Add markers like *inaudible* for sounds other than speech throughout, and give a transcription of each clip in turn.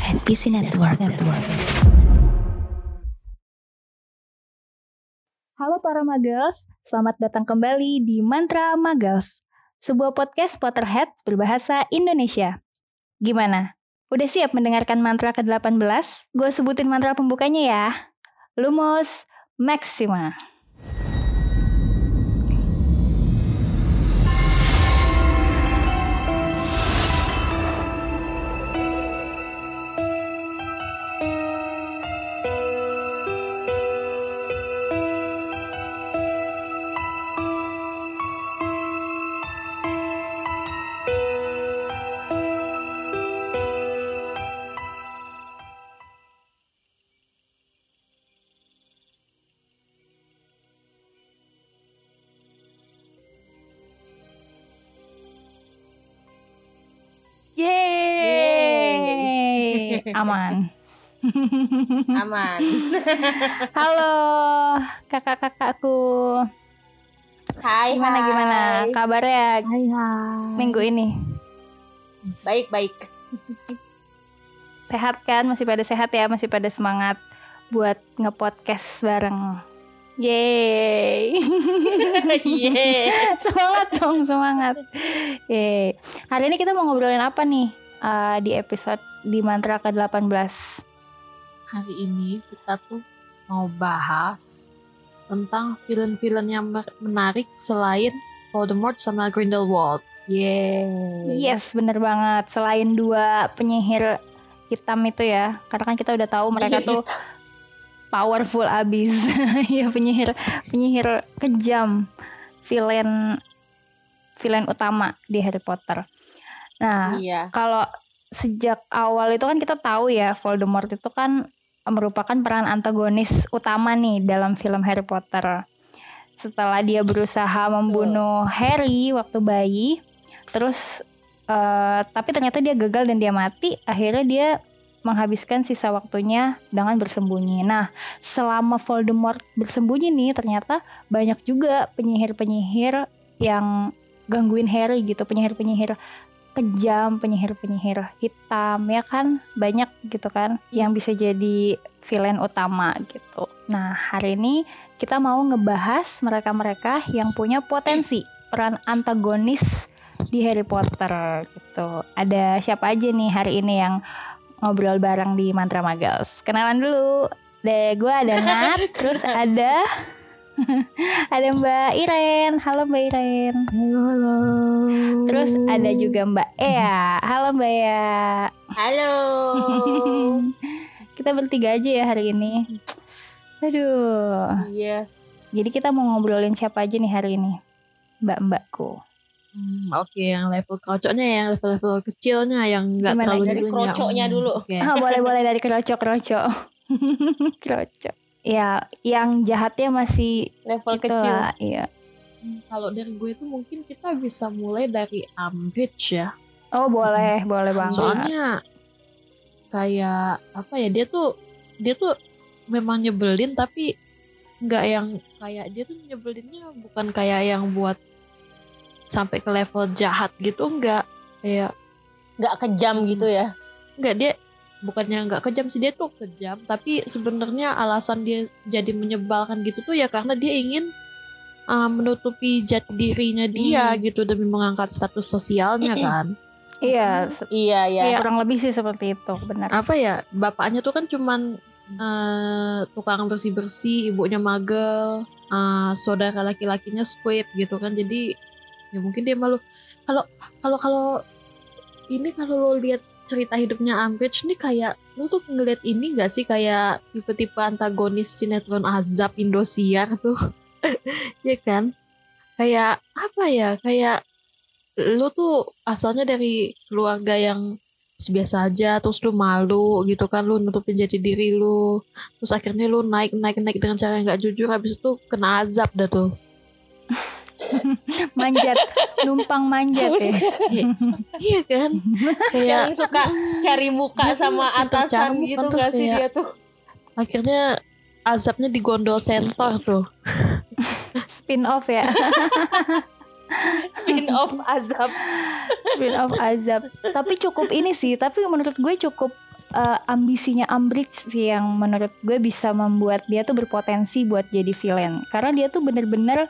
NPC Network. Network. Halo para Magels, selamat datang kembali di Mantra Magels, sebuah podcast Potterhead berbahasa Indonesia. Gimana? Udah siap mendengarkan mantra ke-18? Gue sebutin mantra pembukanya ya. Lumos Maxima. Aman. aman. *laughs* Halo kakak-kakakku. Hai, Gimana hai. gimana kabarnya Hai hai. minggu ini? Baik, baik. Sehat kan? Masih pada sehat ya? Masih pada semangat buat ngepodcast bareng. Yeay. *laughs* Yeay. *laughs* semangat dong, semangat. Yeay. Hari ini kita mau ngobrolin apa nih? eh, di episode di mantra ke-18. hari ini kita tuh mau bahas tentang film-film yang menarik selain Voldemort sama Grindelwald. Yeay. Yes, bener banget. Selain dua penyihir hitam itu ya, karena kan kita udah tahu mereka tuh powerful abis. *laughs* ya penyihir penyihir kejam, villain villain utama di Harry Potter. Nah, Iya. kalau sejak awal itu kan kita tahu ya Voldemort itu kan merupakan peran antagonis utama nih dalam film Harry Potter. Setelah dia berusaha membunuh Harry waktu bayi, terus eh, tapi ternyata dia gagal dan dia mati, akhirnya dia menghabiskan sisa waktunya dengan bersembunyi. Nah, selama Voldemort bersembunyi nih ternyata banyak juga penyihir-penyihir yang gangguin Harry gitu, penyihir-penyihir kejam, penyihir-penyihir hitam ya kan banyak gitu kan yang bisa jadi villain utama gitu. Nah, hari ini kita mau ngebahas mereka-mereka yang punya potensi peran antagonis di Harry Potter gitu. Ada siapa aja nih hari ini yang ngobrol bareng di Mantra Magals? Kenalan dulu. Deh, gue ada Nat, *laughs* terus ada *laughs* ada Mbak Iren. Halo Mbak Iren. Halo, halo. Terus ada juga Mbak Ea. Halo Mbak Ea. Halo. *laughs* kita bertiga aja ya hari ini. Aduh. Iya. Jadi kita mau ngobrolin siapa aja nih hari ini? Mbak-mbakku. Hmm, Oke, yang level krocoknya yang level-level kecilnya yang nggak Gimana? terlalu Dari nyebelin ya. krocoknya Hmm, dulu. Oke. Ah, boleh boleh dari *laughs* kerocok-kerocok. Kerocok. Ya, yang jahatnya masih Level kecil. lah, iya. Hmm, Kalau dari gue itu mungkin kita bisa mulai dari Umbridge ya. Oh, boleh, boleh banget. Soalnya kayak apa ya dia tuh dia tuh memang nyebelin tapi nggak yang kayak dia tuh nyebelinnya bukan kayak yang buat sampai ke level jahat gitu enggak kayak Nggak kejam gitu ya. enggak dia bukannya nggak kejam sih dia tuh kejam. Tapi sebenarnya alasan dia jadi menyebalkan gitu tuh ya karena dia ingin uh, menutupi jati dirinya dia Hmm. gitu demi mengangkat status sosialnya kan. Iya, se- Iya, iya. kurang lebih sih seperti itu, benar. apa ya bapaknya tuh kan cuman eh, tukang bersih bersih ibunya magel eh, saudara laki lakinya squib gitu kan. Jadi ya mungkin dia malu. Kalau kalau kalau ini kalau lo lihat cerita hidupnya Umbridge nih kayak lu tuh ngeliat ini gak sih? Kayak tipe-tipe antagonis sinetron azab Indosiar tuh. *laughs* Ya kan? Kayak apa ya? Kayak lu tuh asalnya dari keluarga yang biasa aja terus lu malu gitu kan lu nutupin jati diri lu. Terus akhirnya lu naik naik naik dengan cara yang nggak jujur habis itu kena azab dah tuh *laughs* *laughs* Manjat, numpang manjat ya. *laughs* iya kan kayak Yang suka cari muka sama atasan gitu gak sih dia tuh? akhirnya azabnya di gondol sentor tuh *laughs* Spin off ya. Spin off azab. spin off azab tapi cukup ini sih tapi menurut gue cukup eh, ambisinya Umbridge sih yang menurut gue bisa membuat dia tuh berpotensi buat jadi villain karena dia tuh bener-bener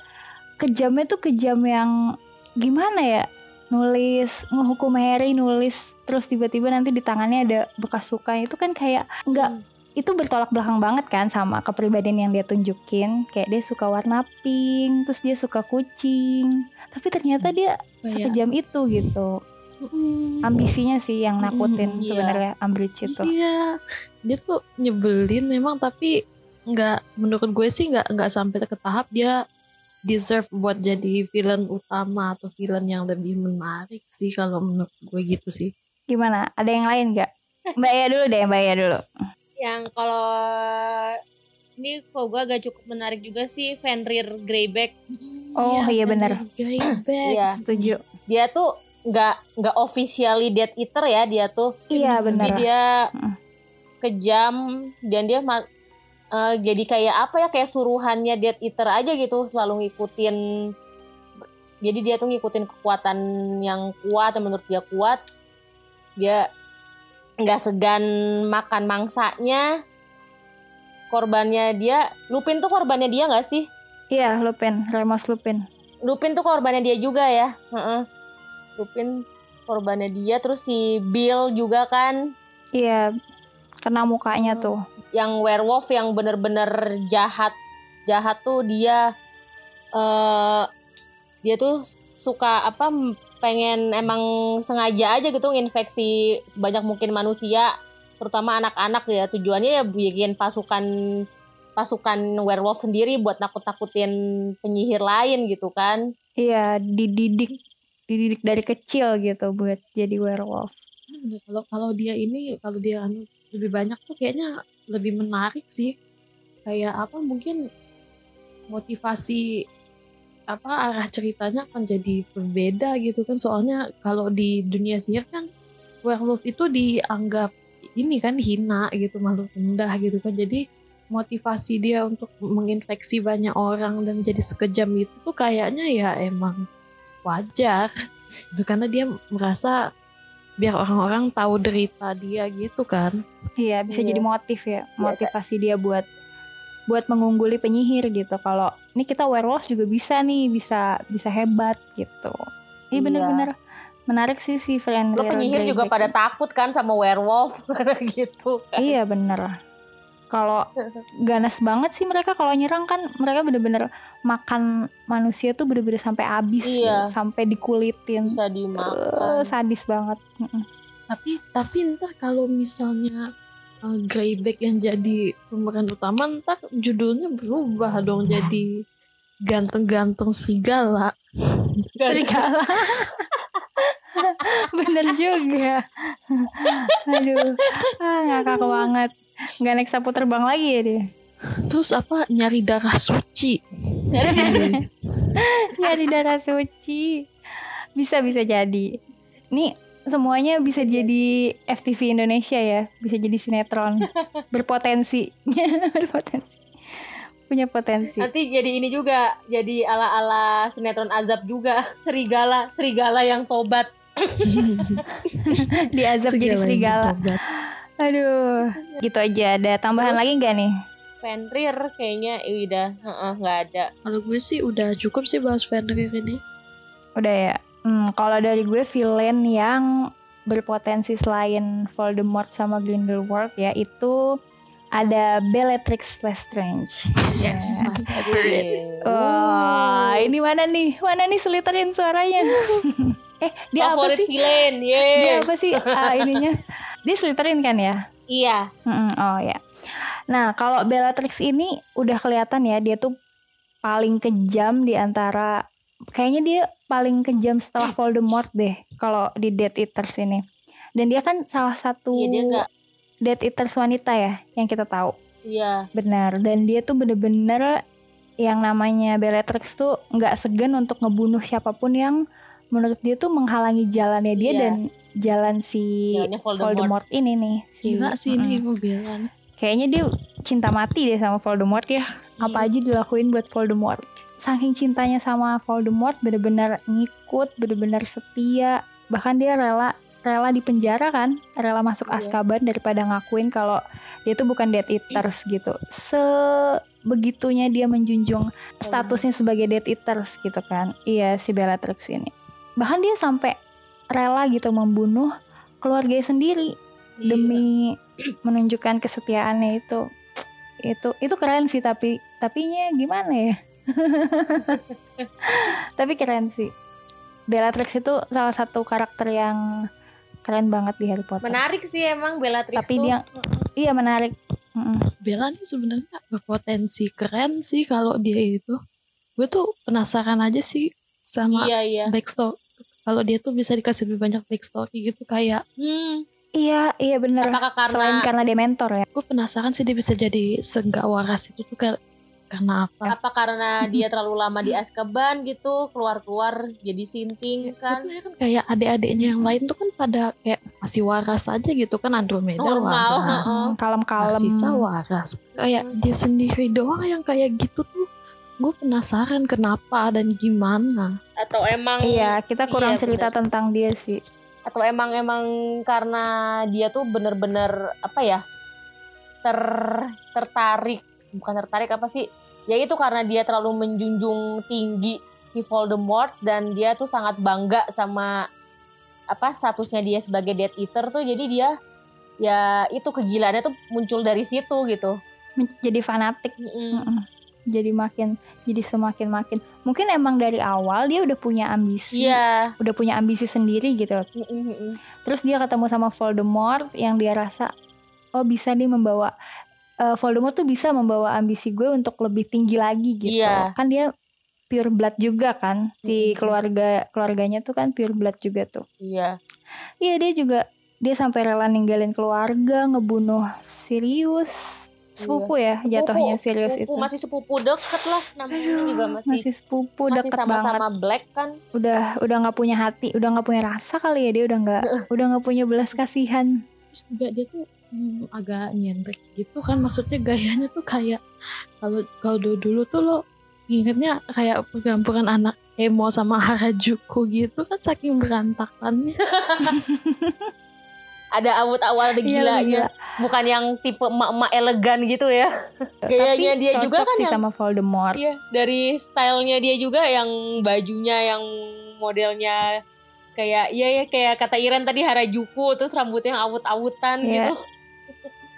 kejamnya tuh kejam yang gimana ya? Nulis ngehukum Harry nulis terus tiba-tiba nanti di tangannya ada bekas luka. Itu kan kayak nggak itu bertolak belakang banget kan sama kepribadian yang dia tunjukin. Kayak dia suka warna pink terus dia suka kucing. Tapi ternyata dia Kayak sekejam itu gitu. Mm, ambisinya sih yang nakutin iya. sebenarnya Umbridge itu. Iya, dia tuh nyebelin memang tapi nggak menurut gue sih nggak nggak sampai ke tahap dia deserve buat jadi villain utama atau villain yang lebih menarik sih kalau menurut gue gitu sih. gimana ada yang lain nggak Mbak Ya dulu deh Mbak Ya dulu Yang kalau ini kok gue agak cukup menarik juga sih Fenrir Greyback. Oh, iya benar. Greyback. Iya. setuju Dia tuh nggak nggak officially Death Eater ya dia tuh. iya Tapi benar dia Mm. kejam dan dia ma- eh, jadi kayak apa ya kayak suruhannya Death Eater aja gitu selalu ngikutin jadi dia tuh ngikutin kekuatan yang kuat yang menurut dia kuat. Dia nggak segan makan mangsanya. Korbannya dia Lupin tuh korbannya dia nggak sih? Iya Lupin Remus Lupin. Lupin tuh korbannya dia juga ya Heeh. Lupin korbannya dia terus si Bill juga kan? Iya kena mukanya tuh yang werewolf yang bener-bener jahat. Jahat tuh dia eh dia tuh suka apa pengen emang sengaja aja gitu nginfeksi sebanyak mungkin manusia terutama anak-anak ya. Tujuannya ya bikin pasukan pasukan werewolf sendiri buat nakut-nakutin penyihir lain gitu kan. Iya dididik dididik dari kecil gitu buat jadi werewolf. Bener, Kalau kalau dia ini kalau dia anu lebih banyak tuh kayaknya lebih menarik sih. Kayak apa mungkin motivasi apa arah ceritanya akan jadi berbeda gitu kan. Soalnya kalau di dunia sihir kan werewolf itu dianggap ini kan hina gitu makhluk rendah gitu kan. Jadi motivasi dia untuk menginfeksi banyak orang dan jadi sekejam itu tuh kayaknya ya emang wajar. Gitu, karena dia merasa biar orang-orang tahu derita dia gitu kan iya bisa Iya. jadi motif ya Biasa. motivasi dia buat buat mengungguli penyihir gitu kalau ini kita werewolf juga bisa nih bisa bisa hebat gitu iya Iya. bener-bener menarik sih si Fenrir lo penyihir juga pada ini. takut kan sama werewolf *laughs* gitu iya bener kalau ganas banget sih mereka kalau nyerang kan mereka bener-bener makan manusia tuh bener-bener sampai habis Iya. gitu, sampai dikulitin. Bisa dimakan. Sadis banget. Tapi tapi ntar kalau misalnya uh, Greyback yang jadi pemeran utama ntar judulnya berubah dong jadi ganteng-ganteng serigala. Serigala. *laughs* Bener juga. Aduh. Ah, ngakak banget nggak naik sapu terbang lagi ya dia? Terus apa nyari darah suci. *laughs* Nyari darah suci. Bisa bisa jadi. Nih semuanya bisa jadi FTV Indonesia ya. Bisa jadi sinetron. *laughs* Berpotensi. *laughs* Berpotensi. Punya potensi. Nanti jadi ini juga. Jadi ala ala sinetron azab juga. Serigala. Serigala yang tobat. Diazab jadi Segala yang serigala. Aduh gitu aja ada tambahan Terus- lagi nggak nih Fenrir kayaknya eh, udah Heeh, nggak ada kalau gue sih udah cukup sih bahas Fenrir ini Udah ya. Hmm, kalau dari gue villain yang berpotensi selain Voldemort sama Grindelwald ya itu ada Bellatrix Lestrange. yes Ya. my favorite Wah, ini mana nih? Mana nih seliterin suaranya? *laughs* *laughs* eh, dia apa sih? villain Dia ye apa sih ah, ininya? *laughs* Dia seliterin kan ya? iya Mm-mm, oh ya. Nah, kalau Bellatrix ini udah kelihatan ya dia tuh paling kejam di antara kayaknya dia paling kejam setelah Voldemort deh kalau di Death Eaters ini. Dan dia kan salah satu Iya, dia nggak- Death Eaters wanita ya yang kita tahu. iya Benar. Dan dia tuh bener-bener yang namanya Bellatrix tuh nggak segan untuk ngebunuh siapa pun yang menurut dia tuh menghalangi jalannya dia Iya. dan jalan si Jalannya Voldemort. Voldemort ini nih. Si, gila sih ini mobilan kayaknya dia cinta mati deh sama Voldemort ya apa aja dilakuin buat Voldemort saking cintanya sama Voldemort bener-bener ngikut bener-bener setia bahkan dia rela rela di penjara kan, rela masuk Iya. Azkaban daripada ngakuin kalau dia itu bukan Death Eaters gitu. Sebegitunya dia menjunjung statusnya sebagai Death Eaters gitu kan. Iya si Bellatrix ini. Bahkan dia sampai rela gitu membunuh keluarganya sendiri Iya. demi menunjukkan kesetiaannya itu. Itu itu keren sih tapi tapinya gimana ya? *laughs* tapi keren sih. Bellatrix itu salah satu karakter yang keren banget di Harry Potter. menarik sih emang Bellatrix Tapi tuh. dia iya menarik. Bella nih sebenarnya berpotensi keren sih kalau dia itu. Gue tuh penasaran aja sih sama iya iya backstory. Kalau dia tuh bisa dikasih lebih banyak backstory gitu kayak hmm, Iya, iya bener. apakah karena Selain karena dia mentor ya. gue penasaran sih dia bisa jadi senggak waras itu tuh kayak karena apa? apa karena dia terlalu lama di Azkaban gitu keluar-keluar jadi sinting kan Kan, kan kayak adik-adiknya yang lain tuh kan pada kayak masih waras aja gitu kan Andromeda Normal, waras. heeh. Kalem-kalem. Narcissa waras. Kayak dia sendiri doang yang kayak gitu tuh. Gue penasaran kenapa dan gimana. atau emang Iya, kita kurang Iya, cerita tentang dia sih. atau emang emang karena dia tuh bener-bener apa ya ter tertarik bukan tertarik apa sih ya itu karena dia terlalu menjunjung tinggi si Voldemort dan dia tuh sangat bangga sama apa statusnya dia sebagai Death Eater tuh jadi dia ya itu kegilaannya tuh muncul dari situ gitu Jadi fanatik. Mm-mm. Mm-mm. Jadi makin jadi semakin makin. Mungkin emang dari awal dia udah punya ambisi. iya Udah punya ambisi sendiri gitu. Mm-mm, mm-mm. Terus dia ketemu sama Voldemort yang dia rasa oh bisa nih membawa eh, Voldemort tuh bisa membawa ambisi gue untuk lebih tinggi lagi gitu. Iya. Kan dia pure blood juga kan. Si Mm-mm. keluarga keluarganya tuh kan pure blood juga tuh. iya Iya dia juga dia sampai rela ninggalin keluarga, ngebunuh Sirius. Sepupu ya jatuhnya Sirius itu. masih sepupu deket lah namanya juga masih Masih sepupu masih deket banget. sama-sama black kan Udah udah nggak punya hati, udah nggak punya rasa kali ya dia udah nggak udah nggak punya belas kasihan. Terus juga dia tuh hmm, agak nyentrik gitu kan. Maksudnya gayanya tuh kayak kalau kalau dulu dulu tuh lo ingetnya kayak pergampuran anak emo sama *laughs* Harajuku gitu kan saking berantakannya. *laughs* ada awut-awut ada Iya, gila. bukan yang tipe emak-emak elegan gitu ya. *laughs* Gayanya Tapi dia cocok juga kan sih yang sama Voldemort. iya dari stylenya dia juga yang bajunya yang modelnya kayak iya ya kayak kata Iren tadi Harajuku terus rambutnya yang awut-awutan Iya. gitu.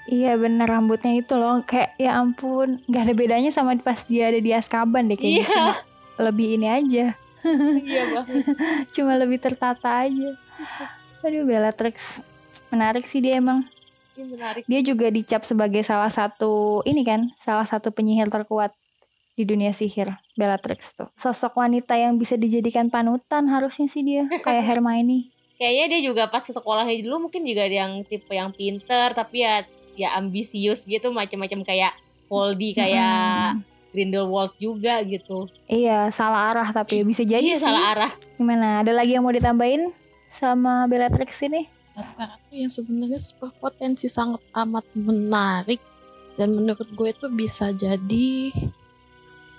Iya bener rambutnya itu loh. Kayak ya ampun nggak ada bedanya sama pas dia ada di Azkaban deh kayaknya. Iya. cuma lebih ini aja. Iya banget *laughs* cuma lebih tertata aja. Aduh Bellatrix menarik sih dia emang. Ini menarik. Dia juga dicap sebagai salah satu ini kan salah satu penyihir terkuat di dunia sihir Bellatrix tuh. Sosok wanita yang bisa dijadikan panutan harusnya sih dia *laughs* kayak Hermione. Kayaknya dia juga pas ke sekolahnya dulu mungkin juga yang tipe yang pinter tapi ya ya ambisius gitu macam-macam kayak Voldy kayak Mm-mm. Grindelwald juga gitu. Iya salah arah tapi bisa jadi iya sih. salah arah. Gimana ada lagi yang mau ditambahin sama Bellatrix ini karakter yang sebenarnya berpotensi sangat amat menarik dan menurut gue itu bisa jadi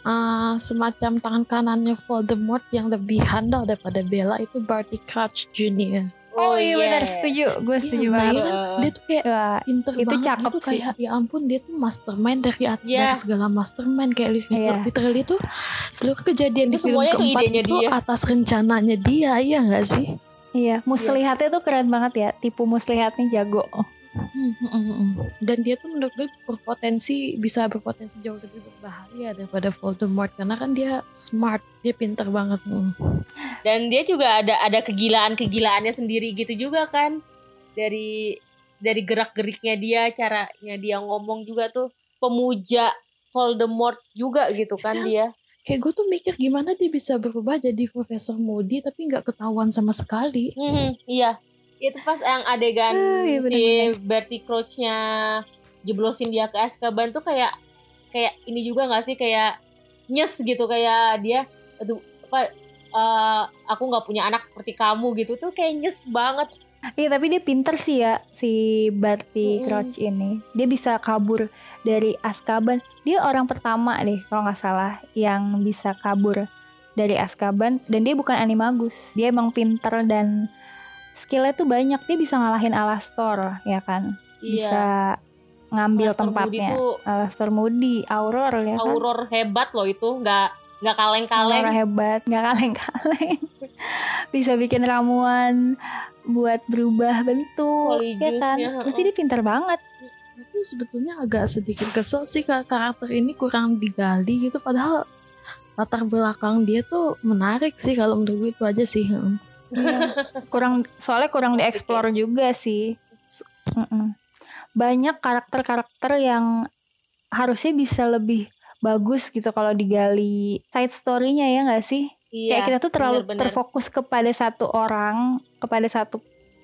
uh, semacam tangan kanannya Voldemort yang lebih handal daripada Bella itu Barty Crouch Jr. Oh, iya benar setuju, gue setuju Iya, banget. dia kan dia tuh kayak Wah, pinter Itu banget cakep gitu sih. kayak ya ampun dia tuh mastermind dari, at- Iya. dari segala mastermind kayak literally, Iya. literally tuh seluruh kejadian Itu di film keempat idenya itu dia. atas rencananya dia iya nggak sih iya, muslihatnya tuh keren banget ya. Tipu muslihatnya jago. Hmm, hmm, hmm, dan dia tuh menurut gue berpotensi bisa berpotensi jauh lebih berbahaya daripada Voldemort. Karena kan dia smart dia pinter banget. Dan dia juga ada ada kegilaan-kegilaannya sendiri gitu juga kan. Dari dari gerak-geriknya dia caranya dia ngomong juga tuh. Pemuja Voldemort juga gitu kan dia kayak gue tuh mikir gimana dia bisa berubah jadi Profesor Moody tapi nggak ketahuan sama sekali. Hmm, iya. Itu pas yang adegan Ah, iya si bener-bener. Bertie Crouch-nya jeblosin dia ke Azkaban tuh kayak kayak ini juga nggak sih? Kayak nyes gitu kayak dia aduh apa eh, aku nggak punya anak seperti kamu gitu. Tuh kayak nyes banget Iya, tapi dia pinter sih ya si Barty Mm-mm. Crouch ini. Dia bisa kabur dari Azkaban. Dia orang pertama deh kalau nggak salah yang bisa kabur dari Azkaban. Dan dia bukan animagus. Dia emang pinter dan skillnya tuh banyak. Dia bisa ngalahin Alastor ya kan? Bisa ngambil Alastor Moody tempatnya. tuh Alastor Moody Auror ya kan? Auror hebat loh itu. Nggak nggak kaleng-kaleng. Aurora hebat nggak kaleng-kaleng. *laughs* Bisa bikin ramuan buat berubah bentuk ya kan? pasti dia pintar banget. Aku sebetulnya agak sedikit kesel sih karakter ini kurang digali gitu. Padahal latar belakang dia tuh menarik sih kalau menurut gue itu aja sih. heeh. Iya. kurang soalnya kurang dieksplor juga sih. Banyak karakter-karakter yang harusnya bisa lebih bagus gitu kalau digali side story-nya ya nggak sih iya kayak kita tuh terlalu bener-bener. terfokus kepada satu orang kepada satu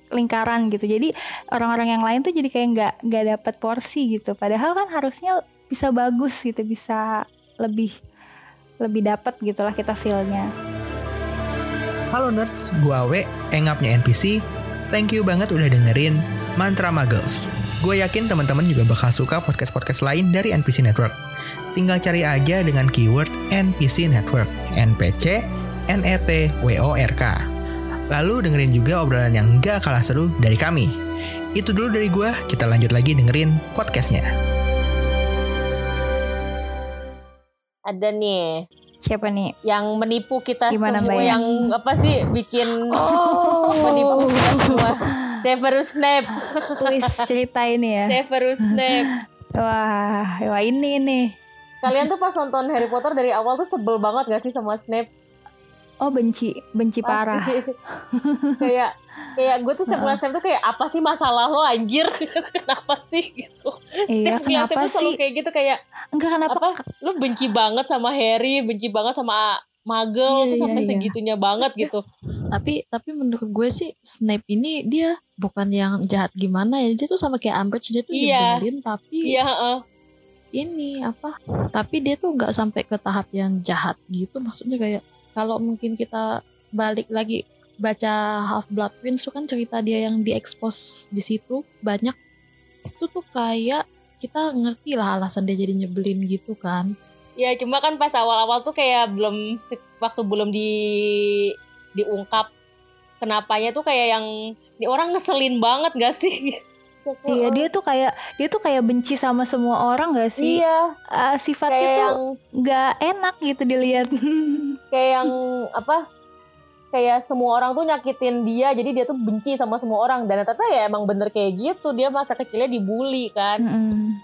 lingkaran gitu jadi orang-orang yang lain tuh jadi kayak nggak nggak dapat porsi gitu padahal kan harusnya bisa bagus gitu bisa lebih lebih dapat gitulah kita feelnya Halo nerds, gua Awe, engapnya NPC. Thank you banget udah dengerin Mantra Muggles. Gue yakin teman-teman juga bakal suka podcast-podcast lain dari NPC Network. Tinggal cari aja dengan keyword NPC Network, NPC, NET, WORK. Lalu dengerin juga obrolan yang gak kalah seru dari kami. Itu dulu dari gua, kita lanjut lagi dengerin podcastnya. ada nih. Siapa nih? Yang menipu kita Gimana, semua Mbak? yang apa sih bikin oh. *laughs* menipu kita semua. Severus Snape. *laughs* Twist cerita ini ya. Severus Snape. Wah wah ini nih. Kalian tuh pas nonton Harry Potter dari awal tuh sebel banget gak sih sama Snape oh benci benci parah. Pasti. *laughs* kayak kayak gue tuh setiap ngeliat tuh kayak apa sih masalah lo anjir? *laughs* Kenapa sih? Gitu. Iya Tiap ngeliat kenapa tuh selalu sih? kayak gitu kayak enggak kenapa apa? lu benci banget sama Harry benci banget sama Muggle Iya, tuh iya, sampai iya. segitunya banget gitu. *laughs* Tapi tapi menurut gue sih Snape ini dia bukan yang jahat gimana ya. Dia tuh sama kayak Umbridge dia tuh Iya. tapi iya heeh. ini apa tapi dia tuh nggak sampai ke tahap yang jahat gitu. Maksudnya kayak kalau mungkin kita balik lagi baca Half Blood Prince tuh kan cerita dia yang diekspos di situ banyak itu tuh kayak kita ngerti lah alasan dia jadi nyebelin gitu kan Ya cuma kan pas awal-awal tuh kayak belum waktu belum di diungkap kenapanya tuh kayak yang ini orang ngeselin banget gak sih? *laughs* Iya dia tuh kayak dia tuh kayak benci sama semua orang gak sih? Iya, Ah, sifatnya kayak tuh yang nggak enak gitu dilihat. *laughs* kayak yang apa? Kayak semua orang tuh nyakitin dia, jadi dia tuh benci sama semua orang. Dan ternyata ya emang bener kayak gitu. Dia masa kecilnya dibully kan. Mm-mm.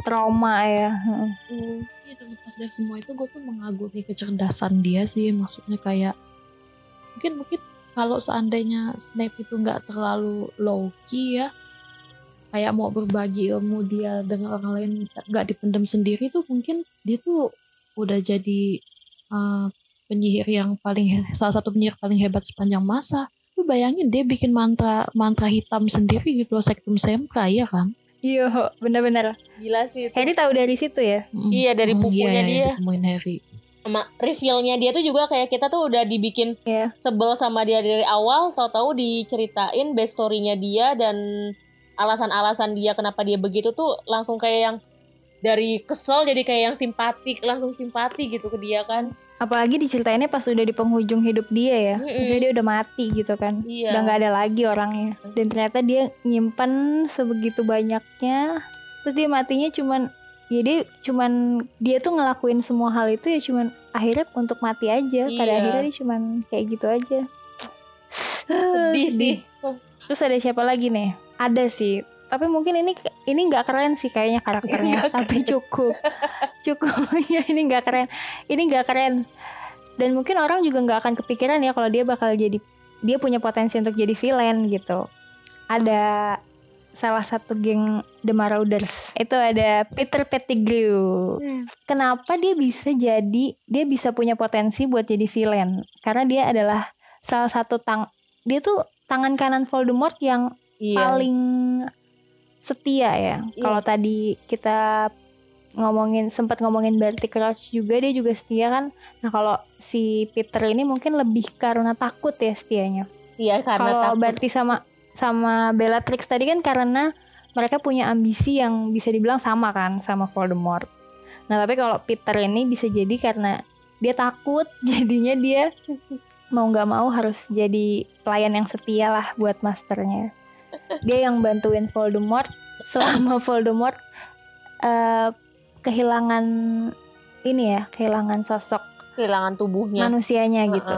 Trauma ya. Mm. Hmm. Iya terlepas dari semua itu gue tuh mengagumi kecerdasan dia sih maksudnya kayak mungkin mungkin kalau seandainya Snape itu nggak terlalu low key ya kayak mau berbagi ilmu dia dengan orang lain nggak dipendam sendiri tuh mungkin dia tuh udah jadi uh, penyihir yang paling salah satu penyihir paling hebat sepanjang masa lu bayangin dia bikin mantra mantra hitam sendiri gitu loh Sectum Sempra ya kan Iya, bener-bener. Gila sih itu. Harry tahu dari situ ya. Mm. Iya, dari Mm, bukunya iya, dia. ditemuin Harry sama revealnya dia tuh juga kayak kita tuh udah dibikin Iya. sebel sama dia dari awal tahu-tahu diceritain backstorynya dia dan alasan-alasan dia kenapa dia begitu tuh langsung kayak yang dari kesel jadi kayak yang simpatik langsung simpati gitu ke dia kan Apalagi diceritainnya pas udah di penghujung hidup dia ya. Mm-mm. Maksudnya dia udah mati gitu kan. iya Udah nggak ada lagi orangnya. Dan ternyata dia nyimpen sebegitu banyaknya. Terus dia matinya cuman ya dia cuman dia tuh ngelakuin semua hal itu ya cuman akhirnya untuk mati aja. Pada Iya. akhirnya dia cuman kayak gitu aja. sedih sih Terus ada siapa lagi nih? Ada sih. Tapi mungkin ini ini nggak keren sih kayaknya karakternya. Nggak tapi cukup, cukup. *laughs* ya ini nggak keren. Ini nggak keren. Dan mungkin orang juga nggak akan kepikiran ya kalau dia bakal jadi dia punya potensi untuk jadi villain gitu. Ada salah satu geng The Marauders. Itu ada Peter Pettigrew. Kenapa dia bisa jadi dia bisa punya potensi buat jadi villain? Karena dia adalah salah satu tang dia tuh tangan kanan Voldemort yang iya paling setia ya. Iya. Kalau tadi kita ngomongin sempat ngomongin Barty Crouch juga dia juga setia kan. Nah kalau si Peter ini mungkin lebih karena takut ya setianya. iya karena Kalau takut Barty sama sama Bellatrix tadi kan karena mereka punya ambisi yang bisa dibilang sama kan sama Voldemort. Nah tapi kalau Peter ini bisa jadi karena dia takut *laughs* jadinya dia mau nggak mau harus jadi pelayan yang setia lah buat masternya. Dia yang bantuin Voldemort. Selama *coughs* Voldemort eh, kehilangan ini ya, kehilangan sosok kehilangan tubuhnya. manusianya gitu.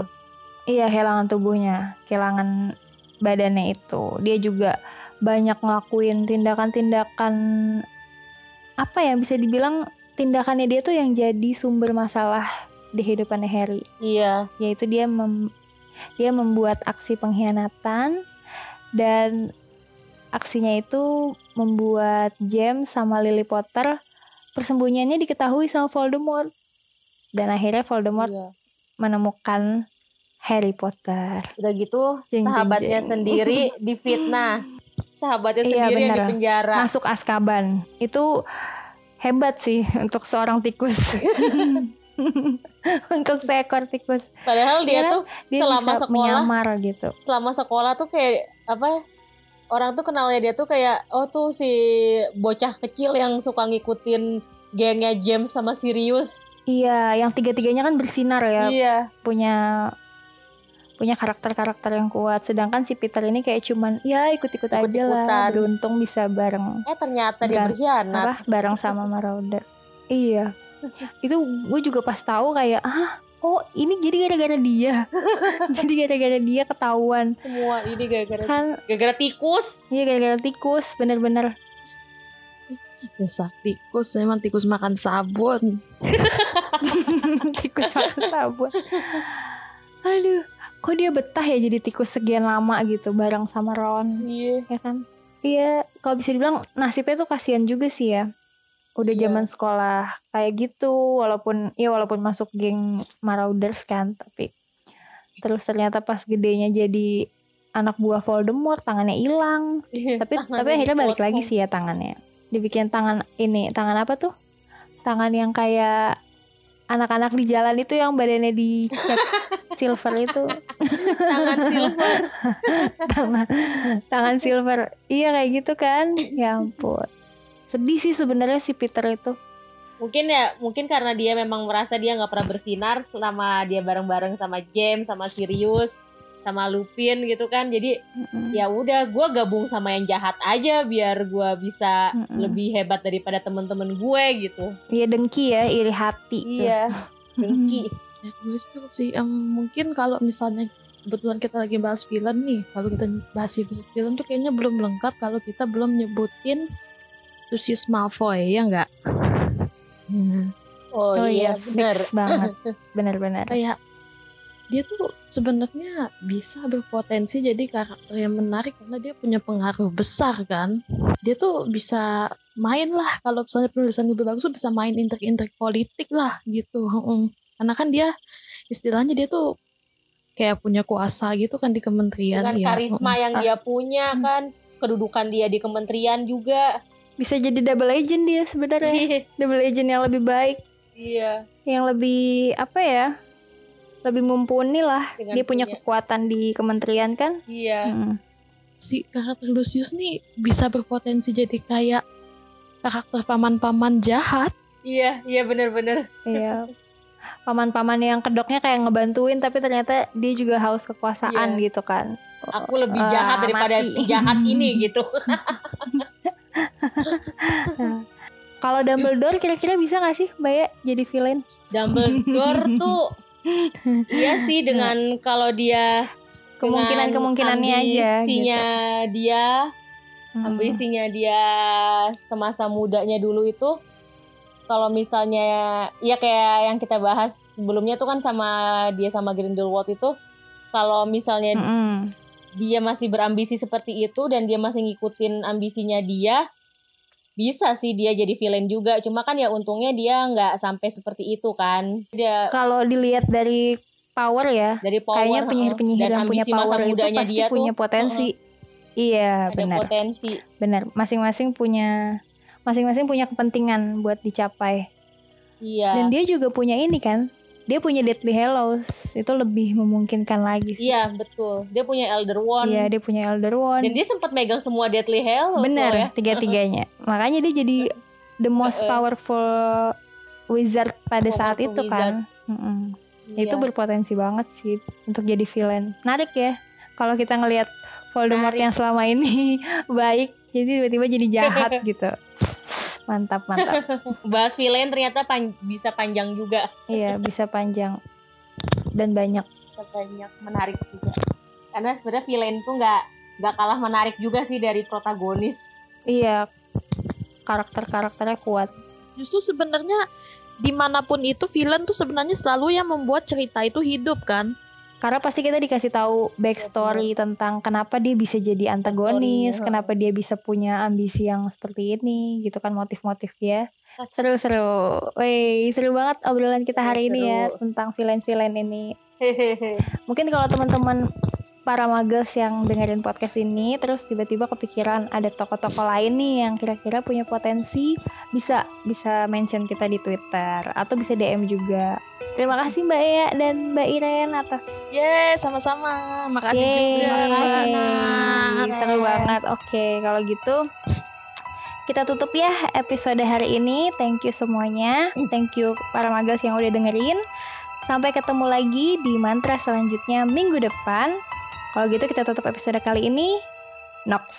Iya, kehilangan tubuhnya, kehilangan badannya itu. Dia juga banyak ngelakuin tindakan-tindakan apa ya bisa dibilang tindakannya dia tuh yang jadi sumber masalah di hidupannya Harry. Iya. Yaitu dia mem- dia membuat aksi pengkhianatan dan aksinya itu membuat James sama Lily Potter persembunyiannya diketahui sama Voldemort dan akhirnya Voldemort iya. menemukan Harry Potter udah gitu Jeng, jeng, sahabatnya jeng. sendiri *laughs* difitnah sahabatnya Iya, sendiri yang benar. di penjara masuk Azkaban itu hebat sih *laughs* untuk seorang tikus *laughs* untuk seekor tikus padahal dia kan? tuh dia Selama bisa sekolah, menyamar gitu selama sekolah tuh kayak apa orang tuh kenalnya dia tuh kayak oh tuh si bocah kecil yang suka ngikutin gengnya James sama Sirius. Iya yang tiga-tiganya kan bersinar ya. Iya. Punya punya karakter-karakter yang kuat. Sedangkan si Peter ini kayak cuman ya ikut-ikut aja lah Ikut-ikutan. beruntung bisa bareng. Eh ternyata dia berkhianat. apa bareng sama Marauders iya. *laughs* Itu gue juga pas tahu kayak ah oh ini jadi gara-gara dia. *laughs* Jadi gara-gara dia ketahuan. Semua ini gara-gara kan gara-gara tikus. Iya gara-gara tikus bener-bener Dasar tikus, emang tikus makan sabun. *laughs* tikus makan sabun. Aduh kok dia betah ya jadi tikus sekian lama gitu bareng sama Ron? Iya. Ya kan? Iya kalau bisa dibilang nasibnya tuh kasihan juga sih ya udah Iya. zaman sekolah kayak gitu walaupun ya walaupun masuk geng Marauders kan tapi terus ternyata pas gedenya jadi anak buah Voldemort tangannya hilang. Tapi Tangannya tapi akhirnya balik lagi sih ya tangannya. Dibikin tangan ini tangan apa tuh? Tangan yang kayak anak-anak di jalan itu yang badannya dicat *laughs* silver itu. Tangan silver. *laughs* Tangan tangan silver. Iya kayak gitu kan. Ya ampun sedih sih sebenarnya si Peter itu mungkin ya mungkin karena dia memang merasa dia nggak pernah bersinar selama dia bareng-bareng sama James sama Sirius sama Lupin gitu kan jadi Mm-mm. ya udah gue gabung sama yang jahat aja biar gue bisa Mm-mm. lebih hebat daripada temen-temen gue gitu Iya dengki ya iri hati iya dengki *laughs* Ya, gue sih cukup sih. Em, mungkin kalau misalnya kebetulan kita lagi bahas villain nih, kalau kita bahas villain tuh kayaknya belum lengkap kalau kita belum nyebutin Lucius Malfoy, ya nggak? Hmm. oh, iya bener fix banget *laughs* benar-benar Kayak dia tuh sebenarnya bisa berpotensi jadi karakter yang menarik karena dia punya pengaruh besar kan. Dia tuh bisa main lah kalau misalnya penulisan lebih bagus tuh bisa main intrik-intrik politik lah gitu. Karena kan dia istilahnya dia tuh kayak punya kuasa gitu kan di kementerian dengan ya. karisma yang dia punya kan kedudukan dia di kementerian juga bisa jadi double agent dia sebenarnya double agent yang lebih baik iya yang lebih apa ya lebih mumpuni lah Dengan dia punya punya- kekuatan di kementerian kan iya Mm. si karakter Lucius nih bisa berpotensi jadi kayak karakter paman-paman jahat. iya iya bener-bener Iya. Paman-paman yang kedoknya kayak ngebantuin tapi ternyata dia juga haus kekuasaan Iya. gitu kan. aku lebih Ah, jahat daripada mati. jahat ini gitu *laughs* *laughs* Kalau Dumbledore kira-kira bisa gak sih Mbak ya jadi villain? Dumbledore tuh iya sih dengan kalau dia Kemungkinan-kemungkinannya dengan aja gitu. dia Hmm. ambisinya dia semasa mudanya dulu itu kalau misalnya ya kayak yang kita bahas sebelumnya tuh kan sama dia sama Grindelwald itu kalau misalnya Mm-mm. Dia masih berambisi seperti itu dan dia masih ngikutin ambisinya dia bisa sih dia jadi villain juga cuma kan ya untungnya dia nggak sampai seperti itu kan dia Kalau dilihat dari power ya, dari power kayaknya heeh, penyihir-penyihir dan yang punya power itu pasti dia punya tuh potensi. Iya, ada benar. potensi Benar. Masing-masing punya masing-masing punya kepentingan buat dicapai. iya Dan dia juga punya ini kan. Dia punya Deathly Hallows. Itu lebih memungkinkan lagi sih. iya betul dia punya Elder Wand Iya, dia punya Elder Wand. dan dia sempat megang semua Deadly Hallows Bener, ya tiga-tiganya. *laughs* Makanya dia jadi the most Heeh. powerful wizard pada saat Powerful itu kan. Mm-mm. itu Iya. berpotensi banget sih untuk jadi villain. Menarik ya kalau kita ngelihat Voldemort Menarik. yang selama ini *laughs* baik jadi tiba-tiba jadi jahat *laughs* gitu. Mantap, mantap. *laughs* bahas villain ternyata pan- bisa panjang juga Iya, bisa panjang dan banyak. Banyak menarik juga karena sebenarnya villain tuh nggak nggak kalah menarik juga sih dari protagonis Iya. Karakter-karakternya kuat. Justru sebenarnya di mana pun itu villain tuh sebenarnya selalu yang membuat cerita itu hidup kan. Karena pasti kita dikasih tahu backstory tentang kenapa dia bisa jadi antagonis, Backstory-nya, kenapa dia bisa punya ambisi yang seperti ini, gitu kan motif-motif dia. Seru-seru. Wih, seru banget obrolan kita hari ini ya tentang villain-villain ini. Mungkin kalau teman-teman para magels yang dengerin podcast ini terus tiba-tiba kepikiran ada tokoh-tokoh lain nih yang kira-kira punya potensi bisa bisa mention kita di Twitter atau bisa DM juga. Terima kasih Mbak Ea dan Mbak Iren atas Yeay, sama-sama. Makasih Yeay. juga. Yeay, Seru banget. Oke, kalau gitu kita tutup ya episode hari ini. Thank you semuanya. Thank you para magels yang udah dengerin. Sampai ketemu lagi di mantra selanjutnya minggu depan. Kalau gitu kita tutup episode kali ini. Nox.